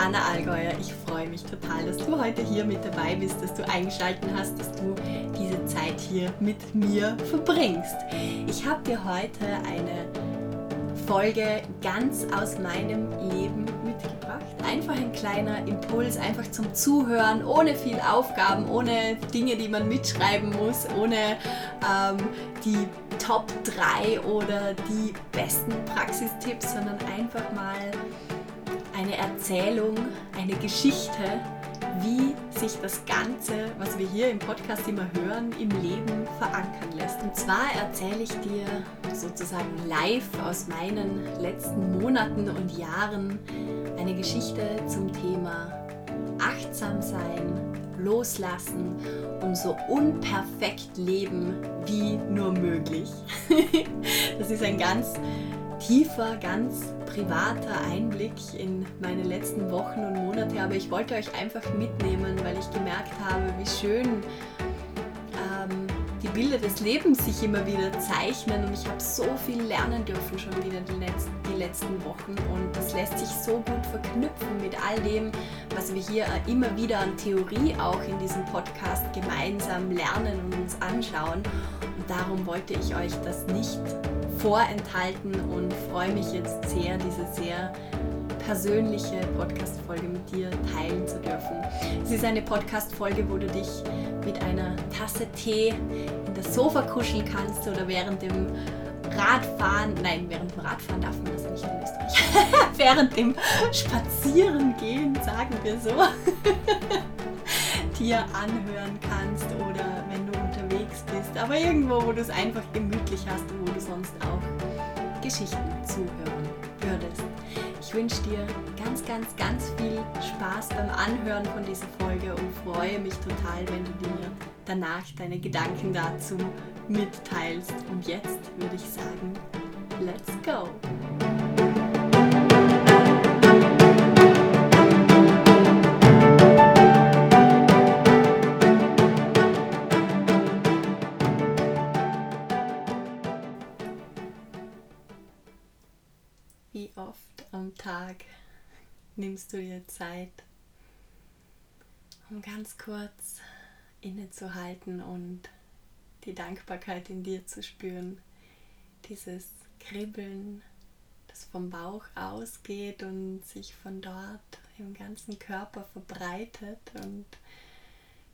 Anna Allgäuer. Ich freue mich total, dass du heute hier mit dabei bist, dass du eingeschaltet hast, dass du diese Zeit hier mit mir verbringst. Ich habe dir heute eine Folge ganz aus meinem Leben mitgebracht. Einfach ein kleiner Impuls, einfach zum Zuhören, ohne viel Aufgaben, ohne Dinge, die man mitschreiben muss, ohne ähm, die Top 3 oder die besten Praxistipps, sondern einfach mal eine Erzählung, eine Geschichte, wie sich das Ganze, was wir hier im Podcast immer hören, im Leben verankern lässt. Und zwar erzähle ich dir sozusagen live aus meinen letzten Monaten und Jahren eine Geschichte zum Thema achtsam sein, loslassen und so unperfekt leben wie nur möglich. das ist ein ganz tiefer, ganz privater Einblick in meine letzten Wochen und Monate, aber ich wollte euch einfach mitnehmen, weil ich gemerkt habe, wie schön ähm, die Bilder des Lebens sich immer wieder zeichnen. Und ich habe so viel lernen dürfen schon wieder die letzten, die letzten Wochen. Und das lässt sich so gut verknüpfen mit all dem, was wir hier immer wieder an Theorie auch in diesem Podcast gemeinsam lernen und uns anschauen. Und darum wollte ich euch das nicht vorenthalten und freue mich jetzt sehr, diese sehr persönliche Podcast-Folge mit dir teilen zu dürfen. Es ist eine Podcast-Folge, wo du dich mit einer Tasse Tee in das Sofa kuscheln kannst oder während dem Radfahren, nein, während dem Radfahren darf man das nicht in Österreich, während dem Spazierengehen, sagen wir so, dir anhören kannst oder bist, aber irgendwo, wo du es einfach gemütlich hast und wo du sonst auch Geschichten zuhören würdest. Ich wünsche dir ganz, ganz, ganz viel Spaß beim Anhören von dieser Folge und freue mich total, wenn du dir danach deine Gedanken dazu mitteilst. Und jetzt würde ich sagen, let's go! Nimmst du dir Zeit, um ganz kurz innezuhalten und die Dankbarkeit in dir zu spüren. Dieses Kribbeln, das vom Bauch ausgeht und sich von dort im ganzen Körper verbreitet und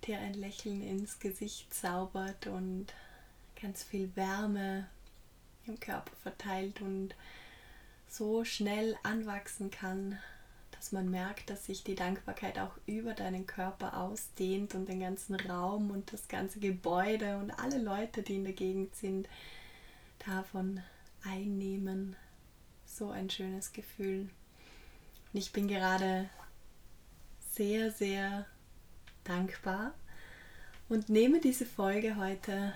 dir ein Lächeln ins Gesicht zaubert und ganz viel Wärme im Körper verteilt und so schnell anwachsen kann, dass man merkt, dass sich die Dankbarkeit auch über deinen Körper ausdehnt und den ganzen Raum und das ganze Gebäude und alle Leute, die in der Gegend sind, davon einnehmen. So ein schönes Gefühl. Und ich bin gerade sehr, sehr dankbar und nehme diese Folge heute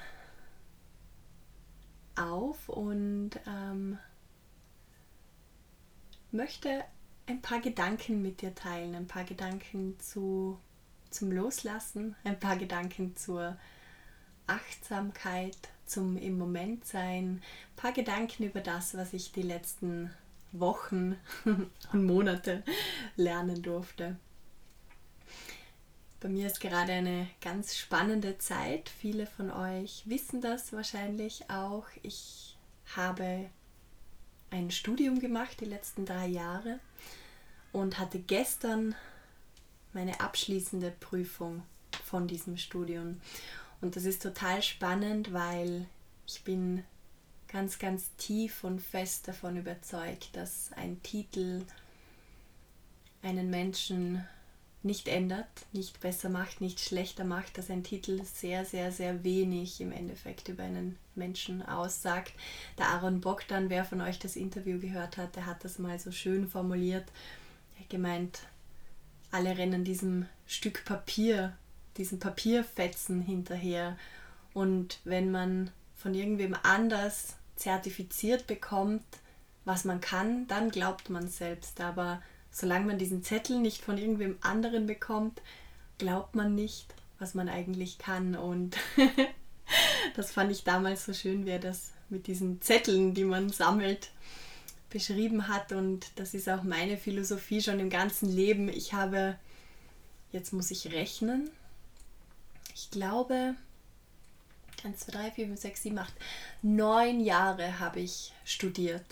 auf und ähm, möchte ein paar Gedanken mit dir teilen, ein paar Gedanken zu, zum Loslassen, ein paar Gedanken zur Achtsamkeit, zum im Moment sein, ein paar Gedanken über das, was ich die letzten Wochen und Monate lernen durfte. Bei mir ist gerade eine ganz spannende Zeit. Viele von euch wissen das wahrscheinlich auch. Ich habe ein Studium gemacht die letzten drei Jahre und hatte gestern meine abschließende Prüfung von diesem Studium. Und das ist total spannend, weil ich bin ganz, ganz tief und fest davon überzeugt, dass ein Titel einen Menschen nicht ändert, nicht besser macht, nicht schlechter macht, dass ein Titel sehr, sehr, sehr wenig im Endeffekt über einen Menschen aussagt. Der Aaron Bogdan, wer von euch das Interview gehört hat, der hat das mal so schön formuliert. Gemeint, alle rennen diesem Stück Papier, diesen Papierfetzen hinterher. Und wenn man von irgendwem anders zertifiziert bekommt, was man kann, dann glaubt man selbst. Aber solange man diesen Zettel nicht von irgendwem anderen bekommt, glaubt man nicht, was man eigentlich kann. Und das fand ich damals so schön, wie er das mit diesen Zetteln, die man sammelt, beschrieben hat. Und das ist auch meine Philosophie schon im ganzen Leben. Ich habe, jetzt muss ich rechnen, ich glaube, 1, 2, 3, 4, 5, 6, 7, 8, 9 Jahre habe ich studiert.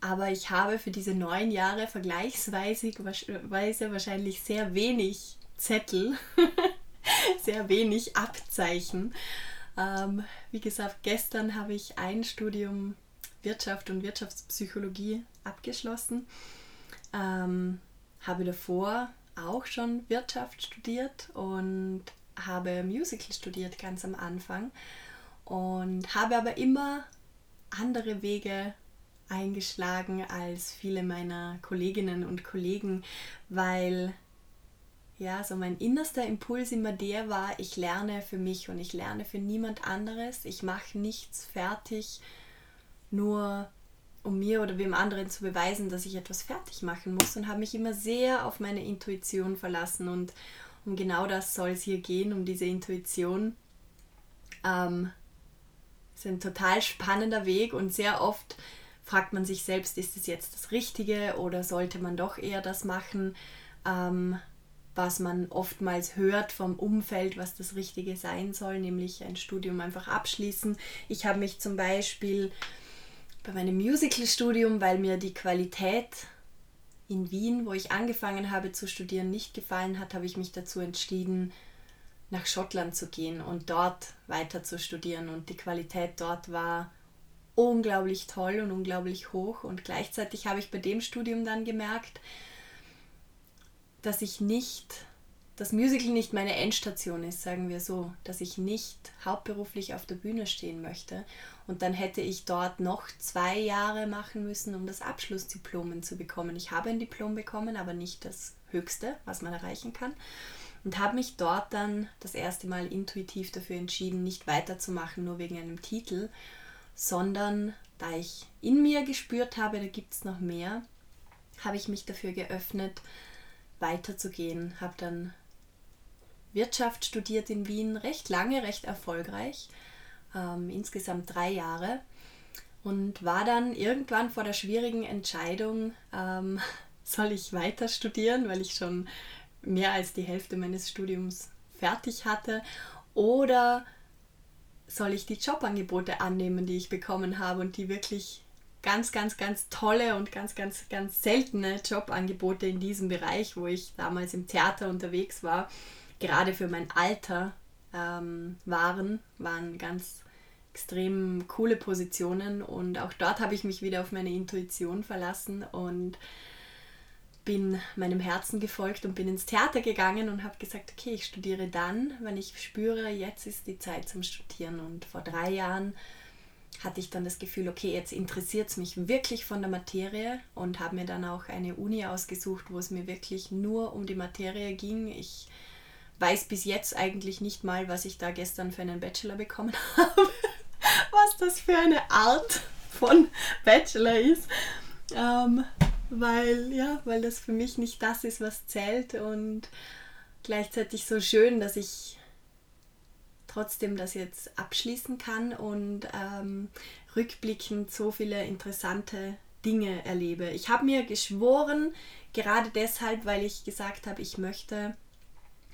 Aber ich habe für diese neun Jahre vergleichsweise wahrscheinlich sehr wenig Zettel, sehr wenig Abzeichen. Ähm, wie gesagt, gestern habe ich ein Studium Wirtschaft und Wirtschaftspsychologie abgeschlossen. Ähm, habe davor auch schon Wirtschaft studiert und habe Musical studiert ganz am Anfang und habe aber immer andere Wege eingeschlagen als viele meiner Kolleginnen und Kollegen, weil ja, so mein innerster Impuls immer der war, ich lerne für mich und ich lerne für niemand anderes. Ich mache nichts fertig, nur um mir oder wem anderen zu beweisen, dass ich etwas fertig machen muss und habe mich immer sehr auf meine Intuition verlassen und um genau das soll es hier gehen, um diese Intuition. Ähm, ist ein total spannender Weg und sehr oft fragt man sich selbst, ist es jetzt das Richtige oder sollte man doch eher das machen, ähm, was man oftmals hört vom Umfeld, was das Richtige sein soll, nämlich ein Studium einfach abschließen. Ich habe mich zum Beispiel bei meinem Musical-Studium, weil mir die Qualität in Wien, wo ich angefangen habe zu studieren, nicht gefallen hat, habe ich mich dazu entschieden, nach Schottland zu gehen und dort weiter zu studieren. Und die Qualität dort war unglaublich toll und unglaublich hoch. Und gleichzeitig habe ich bei dem Studium dann gemerkt, dass ich nicht, das Musical nicht meine Endstation ist, sagen wir so, dass ich nicht hauptberuflich auf der Bühne stehen möchte. Und dann hätte ich dort noch zwei Jahre machen müssen, um das Abschlussdiplom zu bekommen. Ich habe ein Diplom bekommen, aber nicht das höchste, was man erreichen kann. Und habe mich dort dann das erste Mal intuitiv dafür entschieden, nicht weiterzumachen, nur wegen einem Titel, sondern da ich in mir gespürt habe, da gibt es noch mehr, habe ich mich dafür geöffnet, weiterzugehen. Habe dann Wirtschaft studiert in Wien, recht lange, recht erfolgreich, ähm, insgesamt drei Jahre und war dann irgendwann vor der schwierigen Entscheidung, ähm, soll ich weiter studieren, weil ich schon mehr als die Hälfte meines Studiums fertig hatte oder soll ich die Jobangebote annehmen, die ich bekommen habe und die wirklich ganz, ganz, ganz tolle und ganz, ganz, ganz seltene Jobangebote in diesem Bereich, wo ich damals im Theater unterwegs war, gerade für mein Alter ähm, waren, waren ganz extrem coole Positionen und auch dort habe ich mich wieder auf meine Intuition verlassen und bin meinem Herzen gefolgt und bin ins Theater gegangen und habe gesagt, okay, ich studiere dann, wenn ich spüre, jetzt ist die Zeit zum Studieren. Und vor drei Jahren hatte ich dann das Gefühl, okay, jetzt interessiert es mich wirklich von der Materie und habe mir dann auch eine Uni ausgesucht, wo es mir wirklich nur um die Materie ging. Ich weiß bis jetzt eigentlich nicht mal, was ich da gestern für einen Bachelor bekommen habe, was das für eine Art von Bachelor ist. Ähm, weil, ja, weil das für mich nicht das ist, was zählt und gleichzeitig so schön, dass ich trotzdem das jetzt abschließen kann und ähm, rückblickend so viele interessante Dinge erlebe. Ich habe mir geschworen, gerade deshalb, weil ich gesagt habe, ich möchte,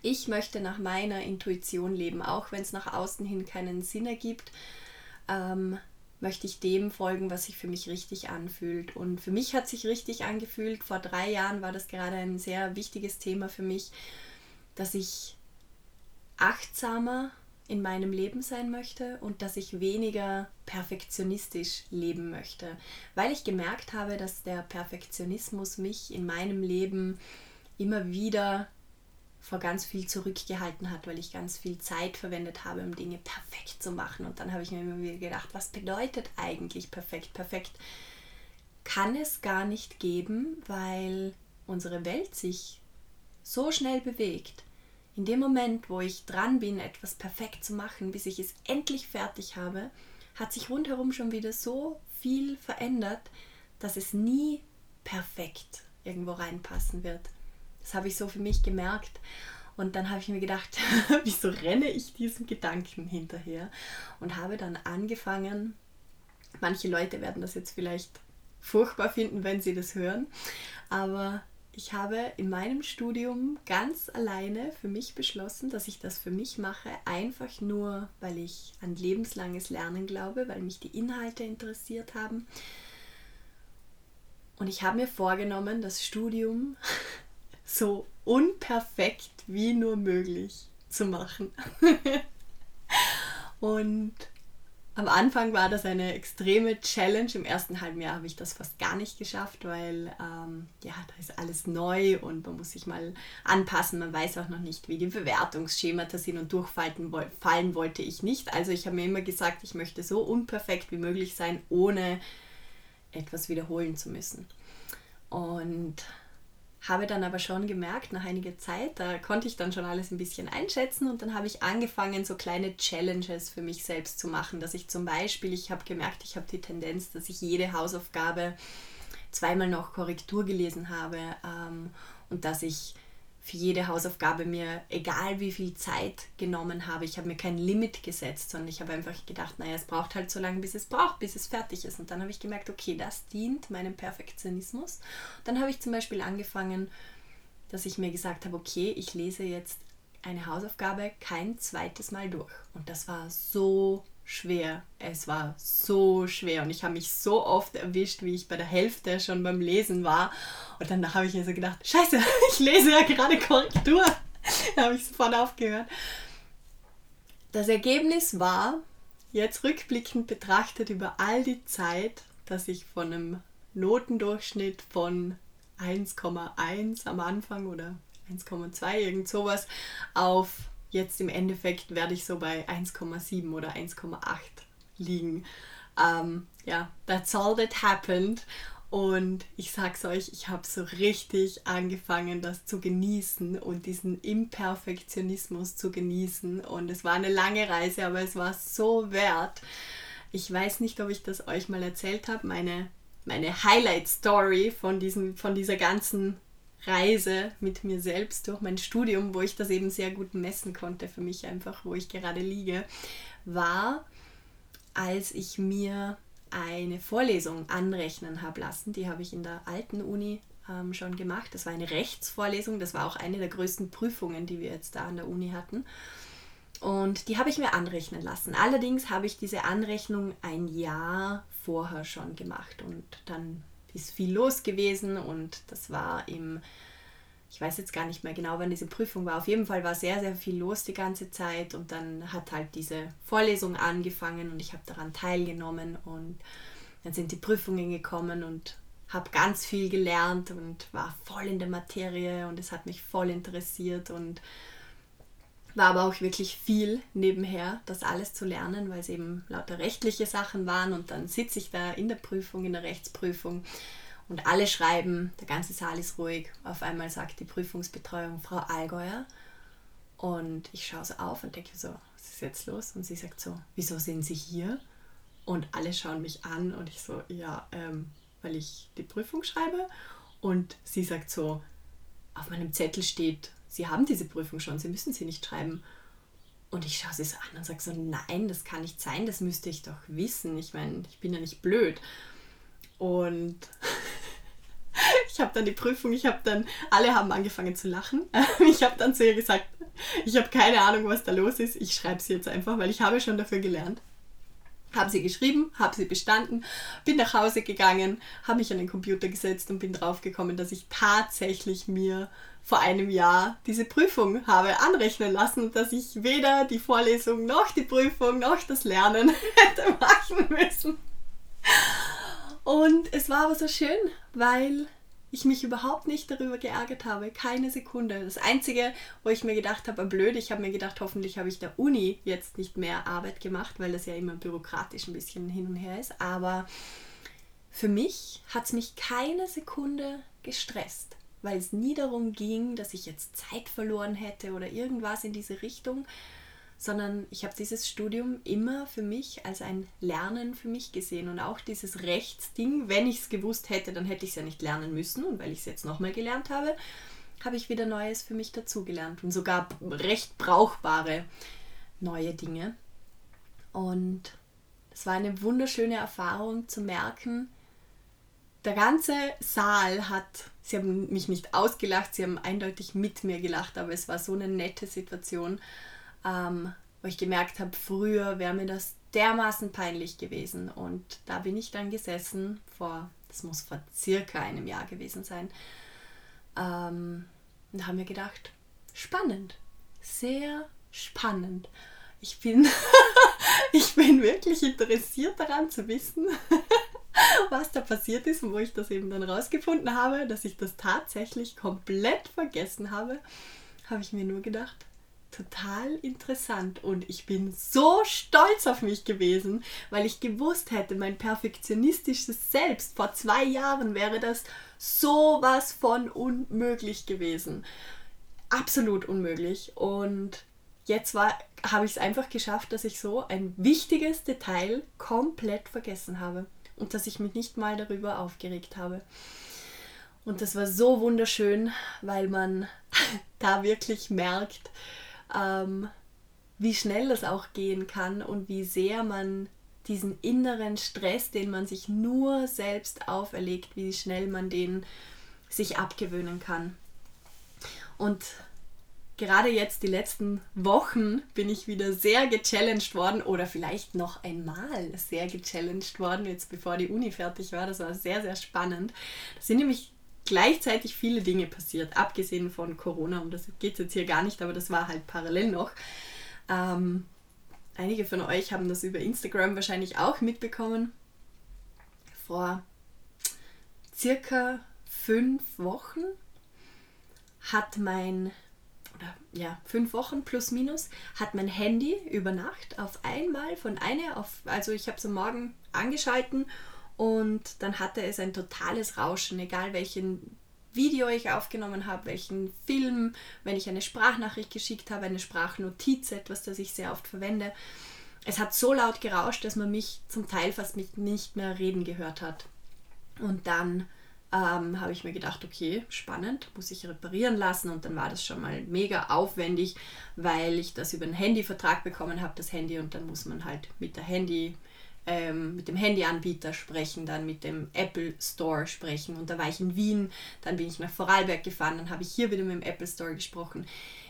ich möchte nach meiner Intuition leben, auch wenn es nach außen hin keinen Sinn ergibt, ähm, möchte ich dem folgen, was sich für mich richtig anfühlt. Und für mich hat sich richtig angefühlt. Vor drei Jahren war das gerade ein sehr wichtiges Thema für mich, dass ich achtsamer in meinem Leben sein möchte und dass ich weniger perfektionistisch leben möchte, weil ich gemerkt habe, dass der Perfektionismus mich in meinem Leben immer wieder vor ganz viel zurückgehalten hat, weil ich ganz viel Zeit verwendet habe, um Dinge perfekt zu machen. Und dann habe ich mir immer wieder gedacht, was bedeutet eigentlich perfekt? Perfekt kann es gar nicht geben, weil unsere Welt sich so schnell bewegt in dem Moment, wo ich dran bin, etwas perfekt zu machen, bis ich es endlich fertig habe, hat sich rundherum schon wieder so viel verändert, dass es nie perfekt irgendwo reinpassen wird. Das habe ich so für mich gemerkt. Und dann habe ich mir gedacht, wieso renne ich diesem Gedanken hinterher? Und habe dann angefangen, Manche Leute werden das jetzt vielleicht furchtbar finden, wenn sie das hören, aber ich habe in meinem Studium ganz alleine für mich beschlossen, dass ich das für mich mache, einfach nur, weil ich an lebenslanges Lernen glaube, weil mich die Inhalte interessiert haben. Und ich habe mir vorgenommen, das Studium so unperfekt wie nur möglich zu machen. Und am Anfang war das eine extreme Challenge. Im ersten halben Jahr habe ich das fast gar nicht geschafft, weil ähm, ja, da ist alles neu und man muss sich mal anpassen. Man weiß auch noch nicht, wie die Bewertungsschemata sind und durchfallen fallen wollte ich nicht. Also ich habe mir immer gesagt, ich möchte so unperfekt wie möglich sein, ohne etwas wiederholen zu müssen. Und habe dann aber schon gemerkt, nach einiger Zeit, da konnte ich dann schon alles ein bisschen einschätzen und dann habe ich angefangen, so kleine Challenges für mich selbst zu machen, dass ich zum Beispiel, ich habe gemerkt, ich habe die Tendenz, dass ich jede Hausaufgabe zweimal noch Korrektur gelesen habe ähm, und dass ich für jede Hausaufgabe mir, egal wie viel Zeit genommen habe, ich habe mir kein Limit gesetzt, sondern ich habe einfach gedacht, naja, es braucht halt so lange, bis es braucht, bis es fertig ist. Und dann habe ich gemerkt, okay, das dient meinem Perfektionismus. Dann habe ich zum Beispiel angefangen, dass ich mir gesagt habe, okay, ich lese jetzt eine Hausaufgabe kein zweites Mal durch. Und das war so schwer. Es war so schwer und ich habe mich so oft erwischt, wie ich bei der Hälfte schon beim Lesen war. Und dann habe ich mir so gedacht, scheiße, ich lese ja gerade Korrektur. da habe ich sofort aufgehört. Das Ergebnis war, jetzt rückblickend betrachtet über all die Zeit, dass ich von einem Notendurchschnitt von 1,1 am Anfang oder 1,2, irgend sowas, auf jetzt im Endeffekt werde ich so bei 1,7 oder 1,8 liegen. Ähm, ja, that's all that happened. Und ich sag's euch, ich habe so richtig angefangen, das zu genießen und diesen Imperfektionismus zu genießen. Und es war eine lange Reise, aber es war so wert. Ich weiß nicht, ob ich das euch mal erzählt habe. Meine, meine Highlight-Story von, von dieser ganzen Reise mit mir selbst durch mein Studium, wo ich das eben sehr gut messen konnte für mich einfach, wo ich gerade liege, war, als ich mir eine Vorlesung anrechnen habe lassen. Die habe ich in der alten Uni ähm, schon gemacht. Das war eine Rechtsvorlesung. Das war auch eine der größten Prüfungen, die wir jetzt da an der Uni hatten. Und die habe ich mir anrechnen lassen. Allerdings habe ich diese Anrechnung ein Jahr vorher schon gemacht und dann ist viel los gewesen und das war im, ich weiß jetzt gar nicht mehr genau, wann diese Prüfung war. Auf jeden Fall war sehr, sehr viel los die ganze Zeit und dann hat halt diese Vorlesung angefangen und ich habe daran teilgenommen und dann sind die Prüfungen gekommen und habe ganz viel gelernt und war voll in der Materie und es hat mich voll interessiert und war aber auch wirklich viel nebenher, das alles zu lernen, weil es eben lauter rechtliche Sachen waren und dann sitze ich da in der Prüfung, in der Rechtsprüfung und alle schreiben, der ganze Saal ist ruhig. Auf einmal sagt die Prüfungsbetreuung Frau Allgäuer und ich schaue so auf und denke so, was ist jetzt los? Und sie sagt so, wieso sind Sie hier? Und alle schauen mich an und ich so, ja, ähm, weil ich die Prüfung schreibe. Und sie sagt so, auf meinem Zettel steht Sie haben diese Prüfung schon, Sie müssen sie nicht schreiben. Und ich schaue sie so an und sage so, nein, das kann nicht sein, das müsste ich doch wissen. Ich meine, ich bin ja nicht blöd. Und ich habe dann die Prüfung, ich habe dann, alle haben angefangen zu lachen. Ich habe dann zu ihr gesagt, ich habe keine Ahnung, was da los ist. Ich schreibe sie jetzt einfach, weil ich habe schon dafür gelernt habe sie geschrieben, habe sie bestanden, bin nach Hause gegangen, habe mich an den Computer gesetzt und bin draufgekommen, dass ich tatsächlich mir vor einem Jahr diese Prüfung habe anrechnen lassen dass ich weder die Vorlesung noch die Prüfung noch das Lernen hätte machen müssen. Und es war aber so schön, weil ich mich überhaupt nicht darüber geärgert habe. Keine Sekunde. Das Einzige, wo ich mir gedacht habe, blöd, ich habe mir gedacht, hoffentlich habe ich der Uni jetzt nicht mehr Arbeit gemacht, weil das ja immer bürokratisch ein bisschen hin und her ist. Aber für mich hat es mich keine Sekunde gestresst, weil es nie darum ging, dass ich jetzt Zeit verloren hätte oder irgendwas in diese Richtung, sondern ich habe dieses Studium immer für mich als ein Lernen für mich gesehen und auch dieses Rechtsding, wenn ich es gewusst hätte, dann hätte ich es ja nicht lernen müssen und weil ich es jetzt nochmal gelernt habe, habe ich wieder Neues für mich dazugelernt und sogar recht brauchbare neue Dinge. Und es war eine wunderschöne Erfahrung zu merken, der ganze Saal hat, sie haben mich nicht ausgelacht, sie haben eindeutig mit mir gelacht, aber es war so eine nette Situation, ähm, wo ich gemerkt habe, früher wäre mir das dermaßen peinlich gewesen. Und da bin ich dann gesessen, vor, das muss vor circa einem Jahr gewesen sein, ähm, und habe mir gedacht, spannend, sehr spannend. Ich bin, ich bin wirklich interessiert daran zu wissen, was da passiert ist und wo ich das eben dann rausgefunden habe, dass ich das tatsächlich komplett vergessen habe, habe ich mir nur gedacht, total interessant und ich bin so stolz auf mich gewesen, weil ich gewusst hätte, mein perfektionistisches Selbst vor zwei Jahren wäre das sowas von unmöglich gewesen. Absolut unmöglich und jetzt habe ich es einfach geschafft, dass ich so ein wichtiges Detail komplett vergessen habe und dass ich mich nicht mal darüber aufgeregt habe. Und das war so wunderschön, weil man da wirklich merkt, ähm, wie schnell das auch gehen kann und wie sehr man diesen inneren Stress, den man sich nur selbst auferlegt, wie schnell man den sich abgewöhnen kann. Und gerade jetzt die letzten Wochen bin ich wieder sehr gechallenged worden oder vielleicht noch einmal sehr gechallenged worden, jetzt bevor die Uni fertig war. Das war sehr, sehr spannend. Da sind nämlich gleichzeitig viele Dinge passiert, abgesehen von Corona, um das geht es jetzt hier gar nicht, aber das war halt parallel noch. Ähm, einige von euch haben das über Instagram wahrscheinlich auch mitbekommen. Vor circa fünf Wochen hat mein oder ja, fünf Wochen plus minus, hat mein Handy über Nacht auf einmal von einer auf, also ich habe es am Morgen angeschalten und dann hatte es ein totales Rauschen, egal welchen Video ich aufgenommen habe, welchen Film, wenn ich eine Sprachnachricht geschickt habe, eine Sprachnotiz, etwas, das ich sehr oft verwende. Es hat so laut gerauscht, dass man mich zum Teil fast nicht mehr reden gehört hat. Und dann ähm, habe ich mir gedacht, okay, spannend, muss ich reparieren lassen und dann war das schon mal mega aufwendig, weil ich das über einen Handyvertrag bekommen habe, das Handy und dann muss man halt mit der Handy ähm, mit dem Handyanbieter sprechen, dann mit dem Apple Store sprechen und da war ich in Wien, dann bin ich nach Vorarlberg gefahren, dann habe ich hier wieder mit dem Apple Store gesprochen.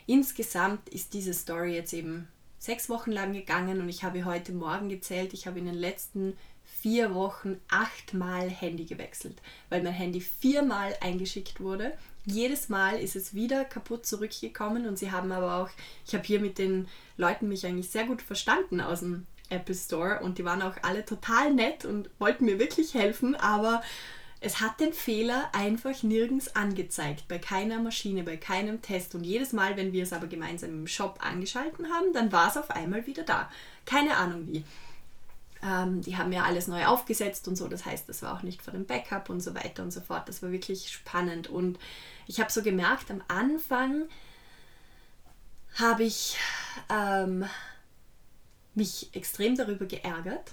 Insgesamt ist diese Story jetzt eben sechs Wochen lang gegangen und ich habe heute Morgen gezählt, ich habe in den letzten vier Wochen achtmal Handy gewechselt, weil mein Handy viermal eingeschickt wurde. Jedes Mal ist es wieder kaputt zurückgekommen und sie haben aber auch, ich habe hier mit den Leuten mich eigentlich sehr gut verstanden aus dem Apple Store und die waren auch alle total nett und wollten mir wirklich helfen, aber es hat den Fehler einfach nirgends angezeigt, bei keiner Maschine, bei keinem Test. Und jedes Mal, wenn wir es aber gemeinsam im Shop angeschalten haben, dann war es auf einmal wieder da. Keine Ahnung wie. Ähm, die haben ja alles neu aufgesetzt und so, das heißt, das war auch nicht vor dem Backup und so weiter und so fort. Das war wirklich spannend und ich habe so gemerkt, am Anfang habe ich ähm, mich extrem darüber geärgert,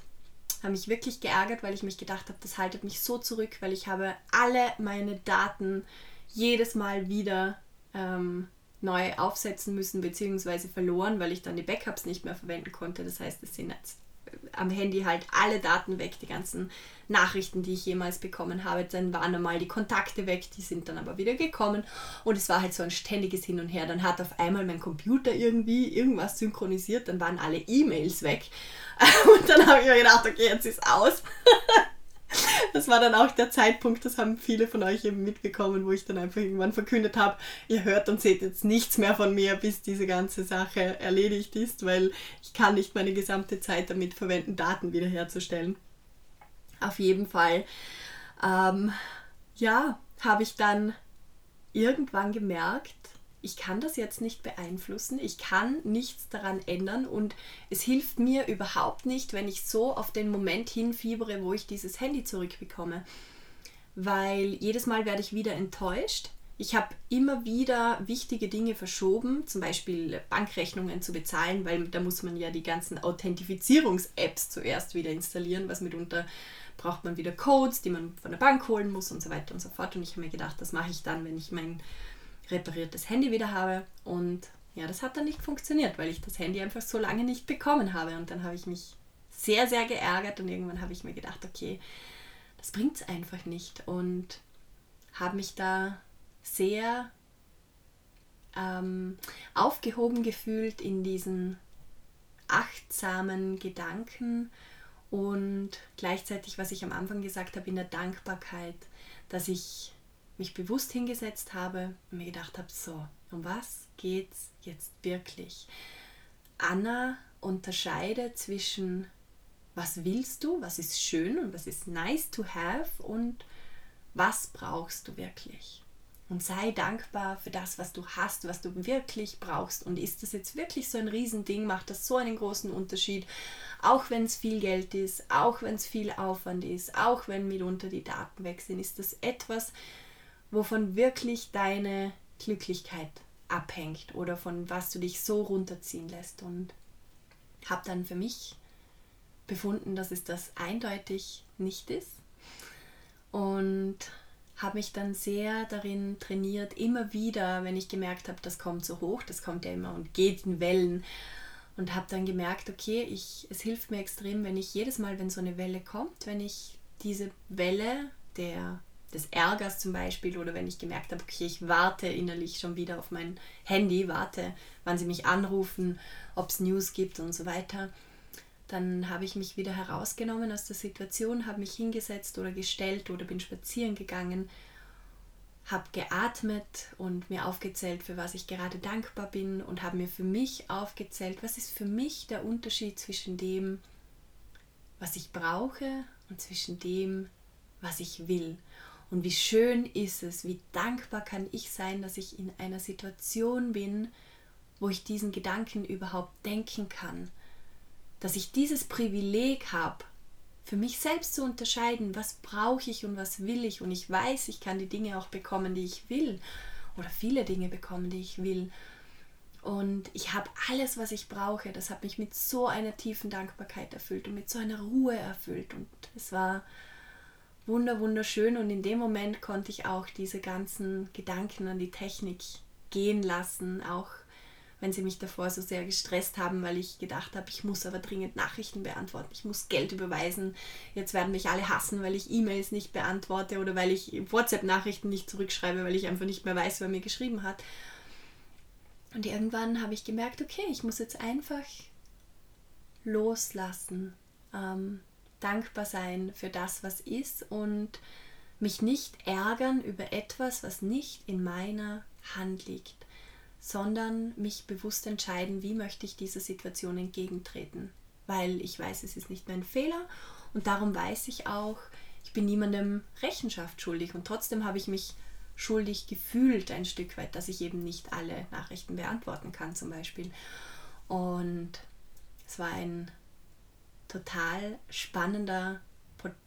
habe mich wirklich geärgert, weil ich mich gedacht habe, das haltet mich so zurück, weil ich habe alle meine Daten jedes Mal wieder ähm, neu aufsetzen müssen beziehungsweise verloren, weil ich dann die Backups nicht mehr verwenden konnte. Das heißt, es sind jetzt am Handy halt alle Daten weg, die ganzen Nachrichten, die ich jemals bekommen habe. Dann waren einmal die Kontakte weg, die sind dann aber wieder gekommen und es war halt so ein ständiges Hin und Her. Dann hat auf einmal mein Computer irgendwie irgendwas synchronisiert, dann waren alle E-Mails weg und dann habe ich mir gedacht, okay, jetzt ist aus. das war dann auch der Zeitpunkt, das haben viele von euch eben mitbekommen, wo ich dann einfach irgendwann verkündet habe, ihr hört und seht jetzt nichts mehr von mir, bis diese ganze Sache erledigt ist, weil ich kann nicht meine gesamte Zeit damit verwenden, Daten wiederherzustellen. Auf jeden Fall, ähm, ja, habe ich dann irgendwann gemerkt, ich kann das jetzt nicht beeinflussen, ich kann nichts daran ändern und es hilft mir überhaupt nicht, wenn ich so auf den Moment hinfiebere, wo ich dieses Handy zurückbekomme. Weil jedes Mal werde ich wieder enttäuscht. Ich habe immer wieder wichtige Dinge verschoben, zum Beispiel Bankrechnungen zu bezahlen, weil da muss man ja die ganzen Authentifizierungs-Apps zuerst wieder installieren, was mitunter braucht man wieder Codes, die man von der Bank holen muss und so weiter und so fort. Und ich habe mir gedacht, das mache ich dann, wenn ich mein repariertes Handy wieder habe. Und ja, das hat dann nicht funktioniert, weil ich das Handy einfach so lange nicht bekommen habe. Und dann habe ich mich sehr, sehr geärgert und irgendwann habe ich mir gedacht, okay, das bringt es einfach nicht und habe mich da sehr ähm, aufgehoben gefühlt in diesen achtsamen Gedanken und gleichzeitig, was ich am Anfang gesagt habe, in der Dankbarkeit, dass ich mich bewusst hingesetzt habe und mir gedacht habe, so, um was geht's jetzt wirklich? Anna unterscheidet zwischen was willst du, was ist schön und was ist nice to have und was brauchst du wirklich. Und sei dankbar für das, was du hast, was du wirklich brauchst. Und ist das jetzt wirklich so ein Riesending, macht das so einen großen Unterschied, auch wenn es viel Geld ist, auch wenn es viel Aufwand ist, auch wenn mitunter die Daten weg sind, ist das etwas, wovon wirklich deine Glücklichkeit abhängt oder von was du dich so runterziehen lässt. Und habe dann für mich befunden, dass es das eindeutig nicht ist. Und habe mich dann sehr darin trainiert, immer wieder, wenn ich gemerkt habe, das kommt so hoch, das kommt ja immer und geht in Wellen. Und habe dann gemerkt, okay, ich, es hilft mir extrem, wenn ich jedes Mal, wenn so eine Welle kommt, wenn ich diese Welle der, des Ärgers zum Beispiel oder wenn ich gemerkt habe, okay, ich warte innerlich schon wieder auf mein Handy, warte, wann sie mich anrufen, ob es News gibt und so weiter, dann habe ich mich wieder herausgenommen aus der Situation, habe mich hingesetzt oder gestellt oder bin spazieren gegangen, habe geatmet und mir aufgezählt, für was ich gerade dankbar bin und habe mir für mich aufgezählt, was ist für mich der Unterschied zwischen dem, was ich brauche und zwischen dem, was ich will. Und wie schön ist es, wie dankbar kann ich sein, dass ich in einer Situation bin, wo ich diesen Gedanken überhaupt denken kann dass ich dieses Privileg habe, für mich selbst zu unterscheiden, was brauche ich und was will ich. Und ich weiß, ich kann die Dinge auch bekommen, die ich will. Oder viele Dinge bekommen, die ich will. Und ich habe alles, was ich brauche. Das hat mich mit so einer tiefen Dankbarkeit erfüllt und mit so einer Ruhe erfüllt. Und es war wunder, wunderschön. Und in dem Moment konnte ich auch diese ganzen Gedanken an die Technik gehen lassen, auch wenn sie mich davor so sehr gestresst haben, weil ich gedacht habe, ich muss aber dringend Nachrichten beantworten, ich muss Geld überweisen, jetzt werden mich alle hassen, weil ich E-Mails nicht beantworte oder weil ich WhatsApp-Nachrichten nicht zurückschreibe, weil ich einfach nicht mehr weiß, wer mir geschrieben hat. Und irgendwann habe ich gemerkt, okay, ich muss jetzt einfach loslassen, ähm, dankbar sein für das, was ist und mich nicht ärgern über etwas, was nicht in meiner Hand liegt sondern mich bewusst entscheiden, wie möchte ich dieser Situation entgegentreten. Weil ich weiß, es ist nicht mein Fehler und darum weiß ich auch, ich bin niemandem Rechenschaft schuldig und trotzdem habe ich mich schuldig gefühlt ein Stück weit, dass ich eben nicht alle Nachrichten beantworten kann zum Beispiel. Und es war ein total spannender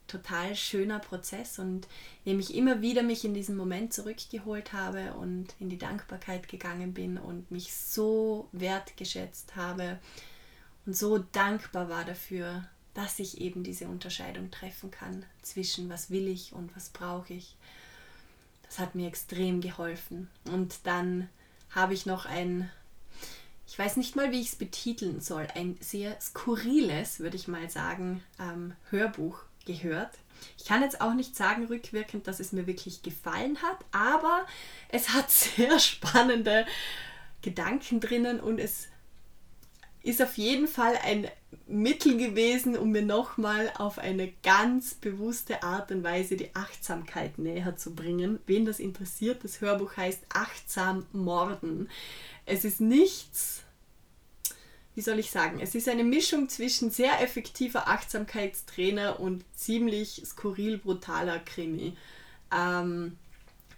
total schöner Prozess und indem ich immer wieder mich in diesen Moment zurückgeholt habe und in die Dankbarkeit gegangen bin und mich so wertgeschätzt habe und so dankbar war dafür, dass ich eben diese Unterscheidung treffen kann zwischen was will ich und was brauche ich. Das hat mir extrem geholfen. Und dann habe ich noch ein, ich weiß nicht mal, wie ich es betiteln soll, ein sehr skurriles, würde ich mal sagen, ähm, Hörbuch gehört. Ich kann jetzt auch nicht sagen rückwirkend, dass es mir wirklich gefallen hat, aber es hat sehr spannende Gedanken drinnen und es ist auf jeden Fall ein Mittel gewesen, um mir nochmal auf eine ganz bewusste Art und Weise die Achtsamkeit näher zu bringen. Wen das interessiert, das Hörbuch heißt Achtsam Morden. Es ist nichts wie soll ich sagen, es ist eine Mischung zwischen sehr effektiver Achtsamkeitstrainer und ziemlich skurril brutaler Krimi. Ähm,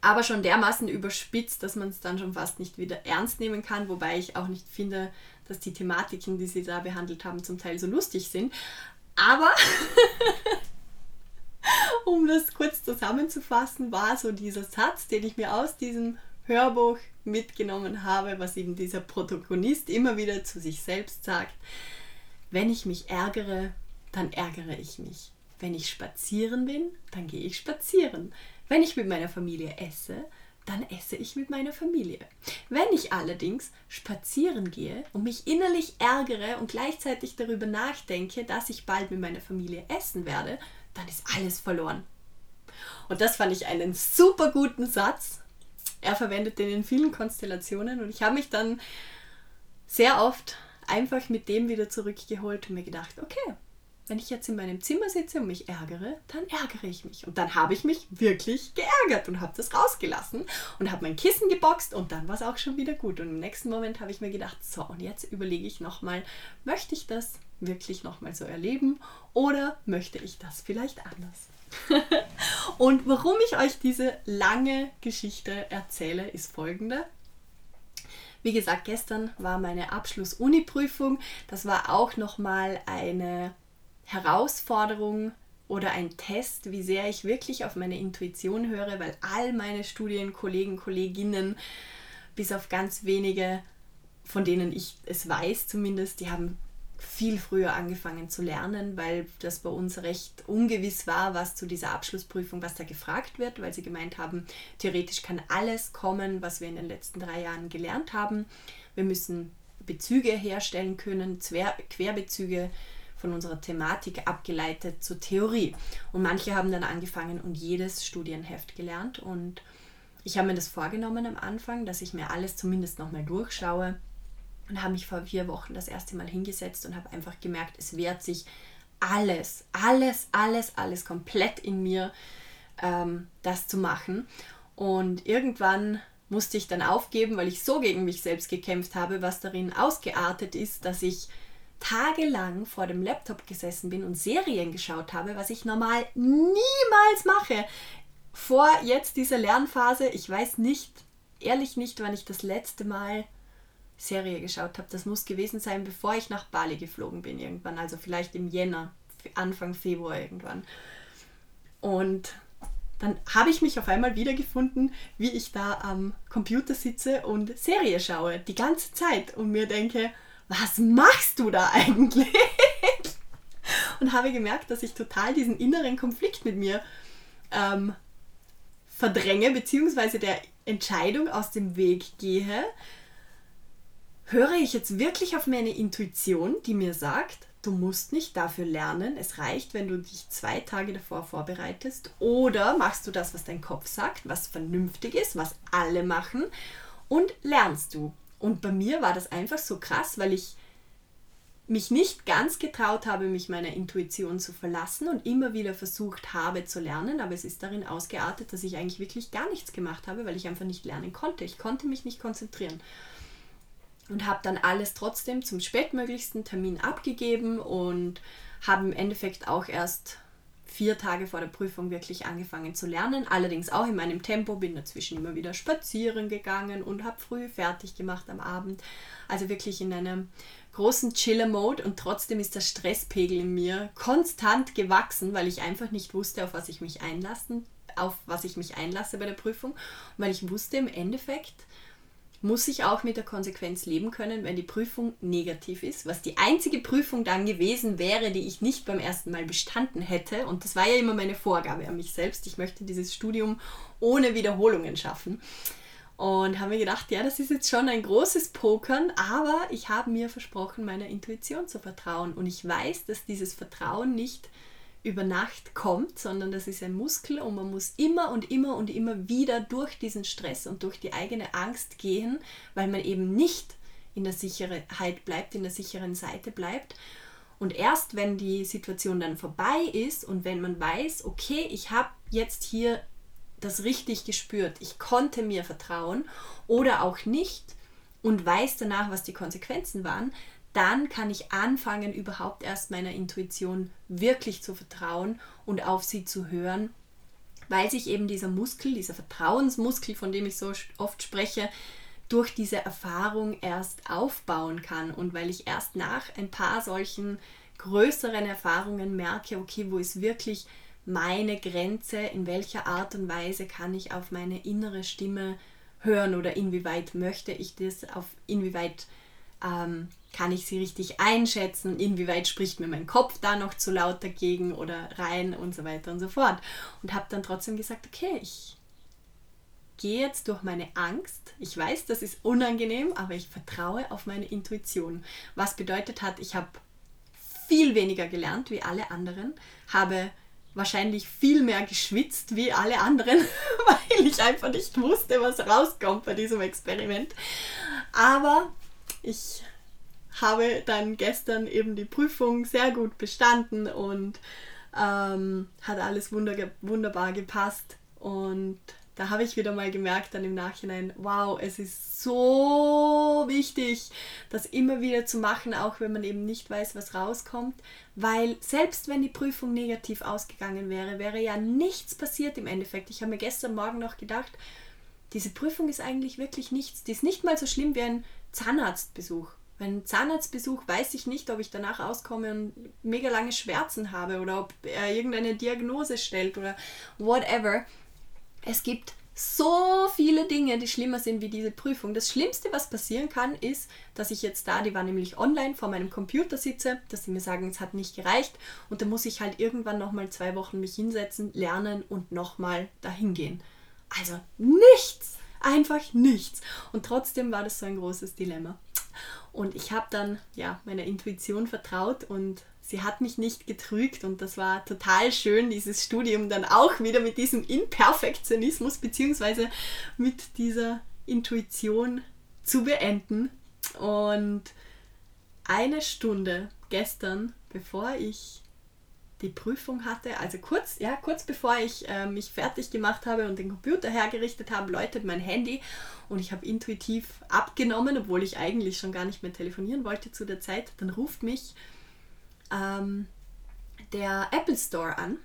aber schon dermaßen überspitzt, dass man es dann schon fast nicht wieder ernst nehmen kann, wobei ich auch nicht finde, dass die Thematiken, die sie da behandelt haben, zum Teil so lustig sind. Aber um das kurz zusammenzufassen, war so dieser Satz, den ich mir aus diesem Hörbuch mitgenommen habe, was eben dieser Protagonist immer wieder zu sich selbst sagt. Wenn ich mich ärgere, dann ärgere ich mich. Wenn ich spazieren bin, dann gehe ich spazieren. Wenn ich mit meiner Familie esse, dann esse ich mit meiner Familie. Wenn ich allerdings spazieren gehe und mich innerlich ärgere und gleichzeitig darüber nachdenke, dass ich bald mit meiner Familie essen werde, dann ist alles verloren. Und das fand ich einen super guten Satz. Er verwendet den in vielen Konstellationen und ich habe mich dann sehr oft einfach mit dem wieder zurückgeholt und mir gedacht, okay, wenn ich jetzt in meinem Zimmer sitze und mich ärgere, dann ärgere ich mich. Und dann habe ich mich wirklich geärgert und habe das rausgelassen und habe mein Kissen geboxt und dann war es auch schon wieder gut. Und im nächsten Moment habe ich mir gedacht, so, und jetzt überlege ich nochmal, möchte ich das wirklich nochmal so erleben oder möchte ich das vielleicht anders? und warum ich euch diese lange Geschichte erzähle, ist folgende. Wie gesagt, gestern war meine Abschluss-Uni-Prüfung. Das war auch nochmal eine Herausforderung oder ein Test, wie sehr ich wirklich auf meine Intuition höre, weil all meine Studienkollegen, Kolleginnen, bis auf ganz wenige, von denen ich es weiß zumindest, die haben viel früher angefangen zu lernen, weil das bei uns recht ungewiss war, was zu dieser Abschlussprüfung, was da gefragt wird, weil sie gemeint haben, theoretisch kann alles kommen, was wir in den letzten drei Jahren gelernt haben. Wir müssen Bezüge herstellen können, Querbezüge von unserer Thematik abgeleitet zur Theorie. Und manche haben dann angefangen und jedes Studienheft gelernt. Und ich habe mir das vorgenommen am Anfang, dass ich mir alles zumindest nochmal durchschaue. Und habe mich vor vier Wochen das erste Mal hingesetzt und habe einfach gemerkt, es wehrt sich alles, alles, alles, alles komplett in mir, ähm, das zu machen. Und irgendwann musste ich dann aufgeben, weil ich so gegen mich selbst gekämpft habe, was darin ausgeartet ist, dass ich tagelang vor dem Laptop gesessen bin und Serien geschaut habe, was ich normal niemals mache. Vor jetzt dieser Lernphase, ich weiß nicht, ehrlich nicht, wann ich das letzte Mal Serie geschaut habe. Das muss gewesen sein, bevor ich nach Bali geflogen bin irgendwann, also vielleicht im Jänner, Anfang Februar irgendwann. Und dann habe ich mich auf einmal wiedergefunden, wie ich da am Computer sitze und Serie schaue, die ganze Zeit und mir denke, was machst du da eigentlich? Und habe gemerkt, dass ich total diesen inneren Konflikt mit mir ähm, verdränge, beziehungsweise der Entscheidung aus dem Weg gehe. Höre ich jetzt wirklich auf meine Intuition, die mir sagt, du musst nicht dafür lernen, es reicht, wenn du dich zwei Tage davor vorbereitest, oder machst du das, was dein Kopf sagt, was vernünftig ist, was alle machen, und lernst du. Und bei mir war das einfach so krass, weil ich mich nicht ganz getraut habe, mich meiner Intuition zu verlassen und immer wieder versucht habe zu lernen, aber es ist darin ausgeartet, dass ich eigentlich wirklich gar nichts gemacht habe, weil ich einfach nicht lernen konnte. Ich konnte mich nicht konzentrieren und habe dann alles trotzdem zum spätmöglichsten Termin abgegeben und habe im Endeffekt auch erst vier Tage vor der Prüfung wirklich angefangen zu lernen. Allerdings auch in meinem Tempo, bin dazwischen immer wieder spazieren gegangen und habe früh fertig gemacht am Abend. Also wirklich in einem großen Chiller-Mode und trotzdem ist der Stresspegel in mir konstant gewachsen, weil ich einfach nicht wusste, auf was ich mich einlassen, auf was ich mich einlasse bei der Prüfung, weil ich wusste im Endeffekt, muss ich auch mit der Konsequenz leben können, wenn die Prüfung negativ ist, was die einzige Prüfung dann gewesen wäre, die ich nicht beim ersten Mal bestanden hätte. Und das war ja immer meine Vorgabe an mich selbst. Ich möchte dieses Studium ohne Wiederholungen schaffen. Und habe mir gedacht, ja, das ist jetzt schon ein großes Pokern, aber ich habe mir versprochen, meiner Intuition zu vertrauen. Und ich weiß, dass dieses Vertrauen nicht über Nacht kommt, sondern das ist ein Muskel und man muss immer und immer und immer wieder durch diesen Stress und durch die eigene Angst gehen, weil man eben nicht in der Sicherheit bleibt, in der sicheren Seite bleibt. Und erst wenn die Situation dann vorbei ist und wenn man weiß, okay, ich habe jetzt hier das richtig gespürt, ich konnte mir vertrauen oder auch nicht und weiß danach, was die Konsequenzen waren, dann kann ich anfangen, überhaupt erst meiner Intuition wirklich zu vertrauen und auf sie zu hören, weil sich eben dieser Muskel, dieser Vertrauensmuskel, von dem ich so oft spreche, durch diese Erfahrung erst aufbauen kann. Und weil ich erst nach ein paar solchen größeren Erfahrungen merke, okay, wo ist wirklich meine Grenze, in welcher Art und Weise kann ich auf meine innere Stimme hören oder inwieweit möchte ich das, auf inwieweit ähm, kann ich sie richtig einschätzen, inwieweit spricht mir mein Kopf da noch zu laut dagegen oder rein und so weiter und so fort. Und habe dann trotzdem gesagt, okay, ich gehe jetzt durch meine Angst. Ich weiß, das ist unangenehm, aber ich vertraue auf meine Intuition. Was bedeutet hat, ich habe viel weniger gelernt wie alle anderen, habe wahrscheinlich viel mehr geschwitzt wie alle anderen, weil ich einfach nicht wusste, was rauskommt bei diesem Experiment. Aber ich habe dann gestern eben die Prüfung sehr gut bestanden und ähm, hat alles wunderbar gepasst. Und da habe ich wieder mal gemerkt dann im Nachhinein, wow, es ist so wichtig, das immer wieder zu machen, auch wenn man eben nicht weiß, was rauskommt. Weil selbst wenn die Prüfung negativ ausgegangen wäre, wäre ja nichts passiert im Endeffekt. Ich habe mir gestern Morgen noch gedacht, diese Prüfung ist eigentlich wirklich nichts. Die ist nicht mal so schlimm wie ein Zahnarztbesuch. Einem Zahnarztbesuch weiß ich nicht, ob ich danach auskomme und mega lange Schmerzen habe oder ob er irgendeine Diagnose stellt oder whatever. Es gibt so viele Dinge, die schlimmer sind wie diese Prüfung. Das Schlimmste, was passieren kann, ist, dass ich jetzt da, die war nämlich online, vor meinem Computer sitze, dass sie mir sagen, es hat nicht gereicht und dann muss ich halt irgendwann nochmal zwei Wochen mich hinsetzen, lernen und nochmal dahin gehen. Also nichts, einfach nichts. Und trotzdem war das so ein großes Dilemma. Und ich habe dann ja meiner Intuition vertraut und sie hat mich nicht getrügt und das war total schön, dieses Studium dann auch wieder mit diesem Imperfektionismus bzw. mit dieser Intuition zu beenden. Und eine Stunde gestern, bevor ich die Prüfung hatte, also kurz, ja, kurz bevor ich äh, mich fertig gemacht habe und den Computer hergerichtet habe, läutet mein Handy und ich habe intuitiv abgenommen, obwohl ich eigentlich schon gar nicht mehr telefonieren wollte zu der Zeit. Dann ruft mich ähm, der Apple Store an.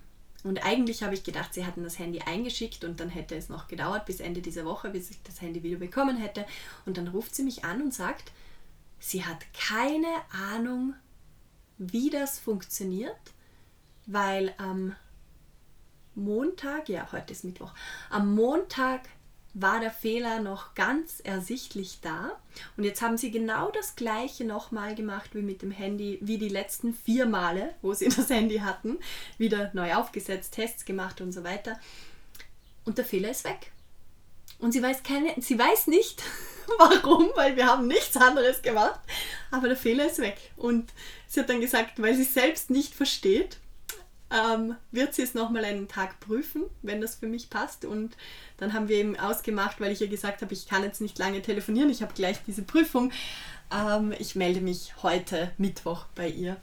Und eigentlich habe ich gedacht, sie hatten das Handy eingeschickt und dann hätte es noch gedauert bis Ende dieser Woche, bis ich das Handy wieder bekommen hätte. Und dann ruft sie mich an und sagt, sie hat keine Ahnung, wie das funktioniert, weil am Montag, ja, heute ist Mittwoch, am Montag war der Fehler noch ganz ersichtlich da. Und jetzt haben sie genau das gleiche nochmal gemacht wie mit dem Handy, wie die letzten vier Male, wo sie das Handy hatten. Wieder neu aufgesetzt, Tests gemacht und so weiter. Und der Fehler ist weg. Und sie weiß, keine, sie weiß nicht, warum, weil wir haben nichts anderes gemacht. Aber der Fehler ist weg. Und sie hat dann gesagt, weil sie selbst nicht versteht, ähm, wird sie es nochmal einen Tag prüfen, wenn das für mich passt. Und dann haben wir eben ausgemacht, weil ich ihr gesagt habe, ich kann jetzt nicht lange telefonieren, ich habe gleich diese Prüfung. Ähm, ich melde mich heute Mittwoch bei ihr.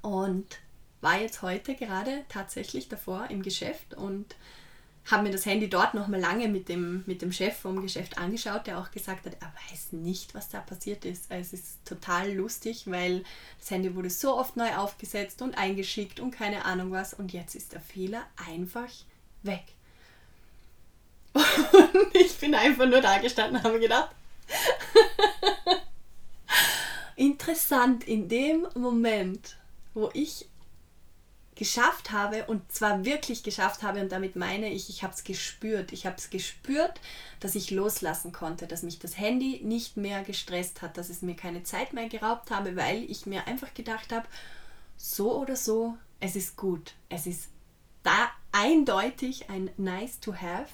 Und war jetzt heute gerade tatsächlich davor im Geschäft und habe mir das Handy dort nochmal lange mit dem, mit dem Chef vom Geschäft angeschaut, der auch gesagt hat, er weiß nicht, was da passiert ist. Es ist total lustig, weil das Handy wurde so oft neu aufgesetzt und eingeschickt und keine Ahnung was und jetzt ist der Fehler einfach weg. Und ich bin einfach nur da gestanden und habe gedacht, interessant, in dem Moment, wo ich geschafft habe und zwar wirklich geschafft habe und damit meine ich, ich habe es gespürt. Ich habe es gespürt, dass ich loslassen konnte, dass mich das Handy nicht mehr gestresst hat, dass es mir keine Zeit mehr geraubt habe, weil ich mir einfach gedacht habe, so oder so, es ist gut. Es ist da eindeutig ein nice to have.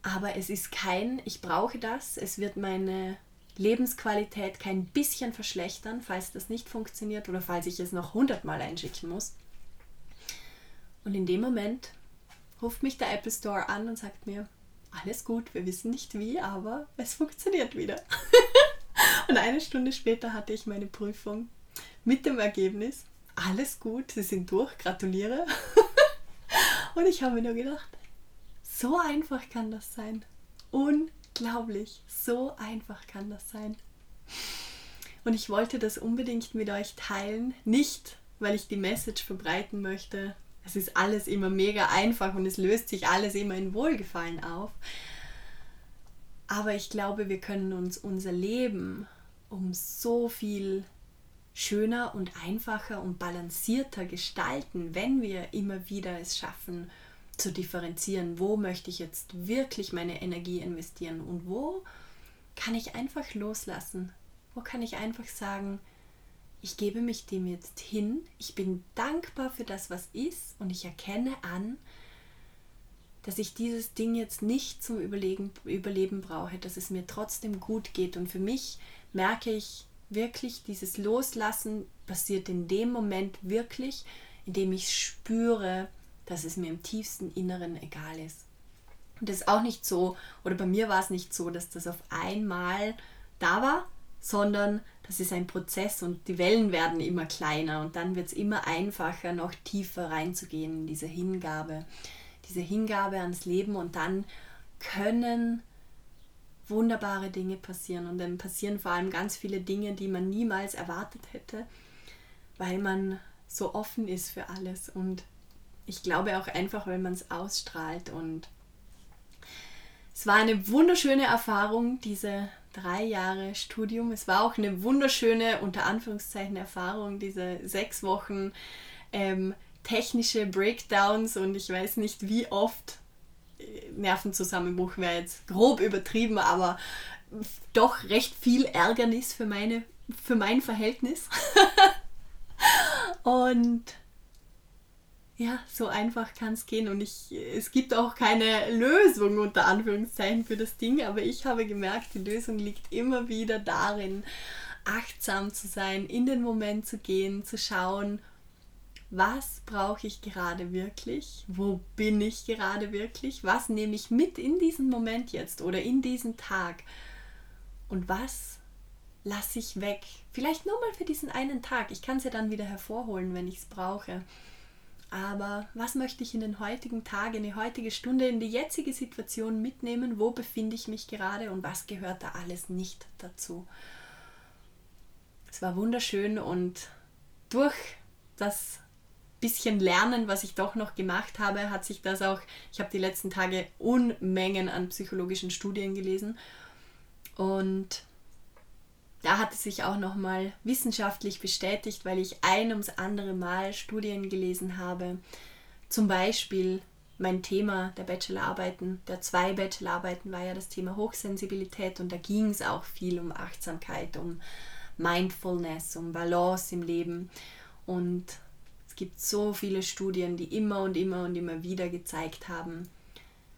Aber es ist kein, ich brauche das, es wird meine Lebensqualität kein bisschen verschlechtern, falls das nicht funktioniert oder falls ich es noch hundertmal einschicken muss. Und in dem Moment ruft mich der Apple Store an und sagt mir, alles gut, wir wissen nicht wie, aber es funktioniert wieder. und eine Stunde später hatte ich meine Prüfung mit dem Ergebnis, alles gut, Sie sind durch, gratuliere. und ich habe mir nur gedacht, so einfach kann das sein. Unglaublich Unglaublich, so einfach kann das sein. Und ich wollte das unbedingt mit euch teilen, nicht weil ich die Message verbreiten möchte, es ist alles immer mega einfach und es löst sich alles immer in Wohlgefallen auf. Aber ich glaube, wir können uns unser Leben um so viel schöner und einfacher und balancierter gestalten, wenn wir immer wieder es schaffen, zu differenzieren, wo möchte ich jetzt wirklich meine Energie investieren und wo kann ich einfach loslassen, wo kann ich einfach sagen, ich gebe mich dem jetzt hin, ich bin dankbar für das, was ist und ich erkenne an, dass ich dieses Ding jetzt nicht zum Überlegen, Überleben brauche, dass es mir trotzdem gut geht. Und für mich merke ich wirklich, dieses Loslassen passiert in dem Moment wirklich, in dem ich spüre, dass es mir im tiefsten Inneren egal ist. Und das ist auch nicht so, oder bei mir war es nicht so, dass das auf einmal da war, sondern das ist ein Prozess und die Wellen werden immer kleiner und dann wird es immer einfacher, noch tiefer reinzugehen in diese Hingabe, diese Hingabe ans Leben und dann können wunderbare Dinge passieren und dann passieren vor allem ganz viele Dinge, die man niemals erwartet hätte, weil man so offen ist für alles und ich glaube auch einfach, weil man es ausstrahlt und es war eine wunderschöne Erfahrung, diese drei Jahre Studium. Es war auch eine wunderschöne, unter Anführungszeichen, Erfahrung, diese sechs Wochen ähm, technische Breakdowns und ich weiß nicht, wie oft äh, Nervenzusammenbruch wäre jetzt grob übertrieben, aber doch recht viel Ärgernis für, meine, für mein Verhältnis. und ja, so einfach kann es gehen. Und ich, es gibt auch keine Lösung unter Anführungszeichen für das Ding, aber ich habe gemerkt, die Lösung liegt immer wieder darin, achtsam zu sein, in den Moment zu gehen, zu schauen, was brauche ich gerade wirklich, wo bin ich gerade wirklich, was nehme ich mit in diesen Moment jetzt oder in diesen Tag und was lasse ich weg. Vielleicht nur mal für diesen einen Tag. Ich kann es ja dann wieder hervorholen, wenn ich es brauche. Aber was möchte ich in den heutigen Tag, in die heutige Stunde, in die jetzige Situation mitnehmen? Wo befinde ich mich gerade und was gehört da alles nicht dazu? Es war wunderschön und durch das bisschen Lernen, was ich doch noch gemacht habe, hat sich das auch, ich habe die letzten Tage Unmengen an psychologischen Studien gelesen und da hat es sich auch nochmal wissenschaftlich bestätigt, weil ich ein ums andere Mal Studien gelesen habe. Zum Beispiel mein Thema der Bachelorarbeiten, der zwei Bachelorarbeiten war ja das Thema Hochsensibilität und da ging es auch viel um Achtsamkeit, um Mindfulness, um Balance im Leben. Und es gibt so viele Studien, die immer und immer und immer wieder gezeigt haben,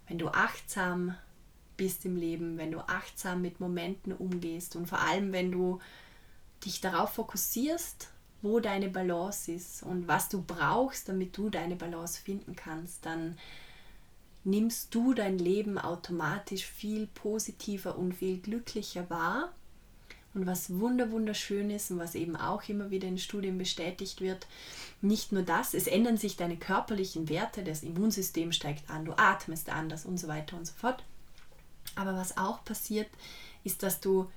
wenn du achtsam bist im Leben, wenn du achtsam mit Momenten umgehst und vor allem, wenn du dich darauf fokussierst, wo deine Balance ist und was du brauchst, damit du deine Balance finden kannst, dann nimmst du dein Leben automatisch viel positiver und viel glücklicher wahr. Und was wunder wunderschön ist und was eben auch immer wieder in Studien bestätigt wird, nicht nur das, es ändern sich deine körperlichen Werte, das Immunsystem steigt an, du atmest anders und so weiter und so fort, aber was auch passiert, ist, dass du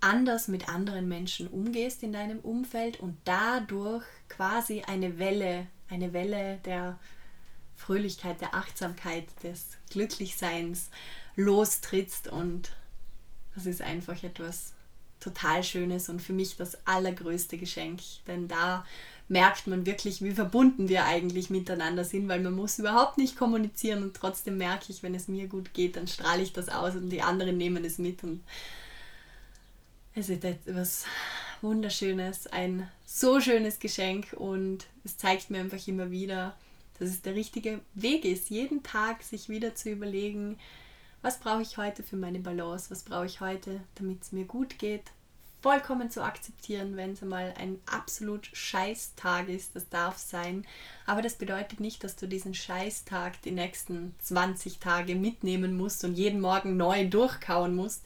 anders mit anderen Menschen umgehst in deinem Umfeld und dadurch quasi eine Welle, eine Welle der Fröhlichkeit, der Achtsamkeit, des Glücklichseins lostrittst und das ist einfach etwas total Schönes und für mich das allergrößte Geschenk, denn da merkt man wirklich, wie verbunden wir eigentlich miteinander sind, weil man muss überhaupt nicht kommunizieren und trotzdem merke ich, wenn es mir gut geht, dann strahle ich das aus und die anderen nehmen es mit. Und es ist etwas Wunderschönes, ein so schönes Geschenk und es zeigt mir einfach immer wieder, dass es der richtige Weg ist, jeden Tag sich wieder zu überlegen, was brauche ich heute für meine Balance, was brauche ich heute, damit es mir gut geht, vollkommen zu akzeptieren, wenn es mal ein absolut Scheißtag ist. Das darf sein. Aber das bedeutet nicht, dass du diesen Scheißtag die nächsten 20 Tage mitnehmen musst und jeden Morgen neu durchkauen musst,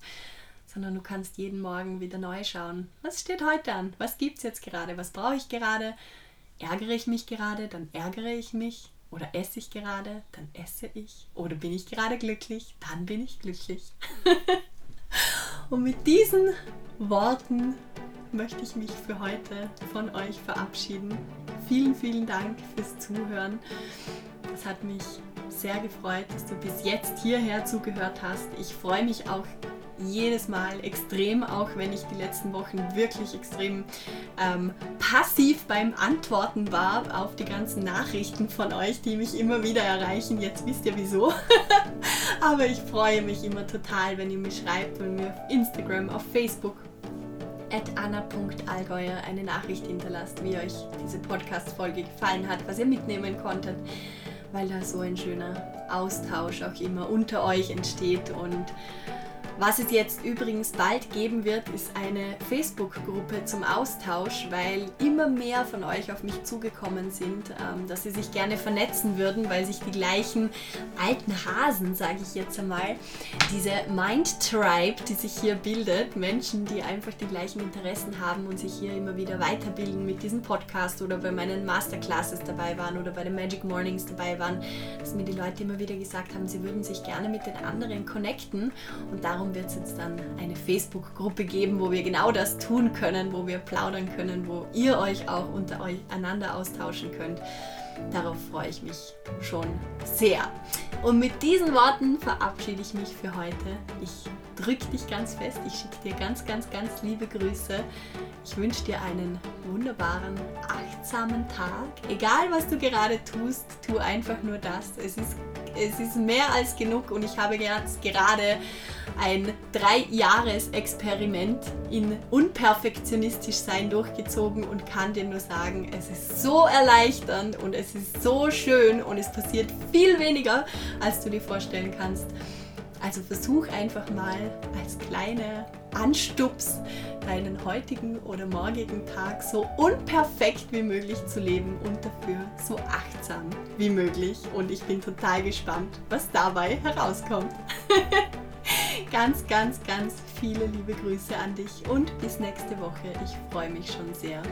sondern du kannst jeden Morgen wieder neu schauen. Was steht heute an? Was gibt es jetzt gerade? Was brauche ich gerade? Ärgere ich mich gerade? Dann ärgere ich mich. Oder esse ich gerade? Dann esse ich. Oder bin ich gerade glücklich? Dann bin ich glücklich. Und mit diesen Worten möchte ich mich für heute von euch verabschieden. Vielen, vielen Dank fürs Zuhören. Es hat mich sehr gefreut, dass du bis jetzt hierher zugehört hast. Ich freue mich auch jedes Mal extrem, auch wenn ich die letzten Wochen wirklich extrem ähm, passiv beim Antworten war auf die ganzen Nachrichten von euch, die mich immer wieder erreichen. Jetzt wisst ihr wieso. Aber ich freue mich immer total, wenn ihr mir schreibt, wenn mir auf Instagram, auf Facebook at anna.allgäuer eine Nachricht hinterlasst, wie euch diese Podcast-Folge gefallen hat, was ihr mitnehmen konntet weil da so ein schöner Austausch auch immer unter euch entsteht und was es jetzt übrigens bald geben wird, ist eine Facebook-Gruppe zum Austausch, weil immer mehr von euch auf mich zugekommen sind, ähm, dass sie sich gerne vernetzen würden, weil sich die gleichen alten Hasen, sage ich jetzt einmal, diese Mind Tribe, die sich hier bildet, Menschen, die einfach die gleichen Interessen haben und sich hier immer wieder weiterbilden mit diesem Podcast oder bei meinen Masterclasses dabei waren oder bei den Magic Mornings dabei waren, dass mir die Leute immer wieder gesagt haben, sie würden sich gerne mit den anderen connecten und darum darum wird es jetzt dann eine Facebook-Gruppe geben, wo wir genau das tun können, wo wir plaudern können, wo ihr euch auch unter euch einander austauschen könnt. Darauf freue ich mich schon sehr. Und mit diesen Worten verabschiede ich mich für heute. Ich drücke dich ganz fest. Ich schicke dir ganz, ganz, ganz liebe Grüße. Ich wünsche dir einen wunderbaren, achtsamen Tag. Egal, was du gerade tust, tu einfach nur das. Es ist, es ist mehr als genug und ich habe jetzt gerade ein Drei-Jahres-Experiment in unperfektionistisch sein durchgezogen und kann dir nur sagen, es ist so erleichternd und es ist so schön und es passiert viel weniger, als du dir vorstellen kannst. Also versuch einfach mal als kleine Anstups deinen heutigen oder morgigen Tag so unperfekt wie möglich zu leben und dafür so achtsam wie möglich. Und ich bin total gespannt, was dabei herauskommt. ganz, ganz, ganz viele liebe Grüße an dich und bis nächste Woche. Ich freue mich schon sehr.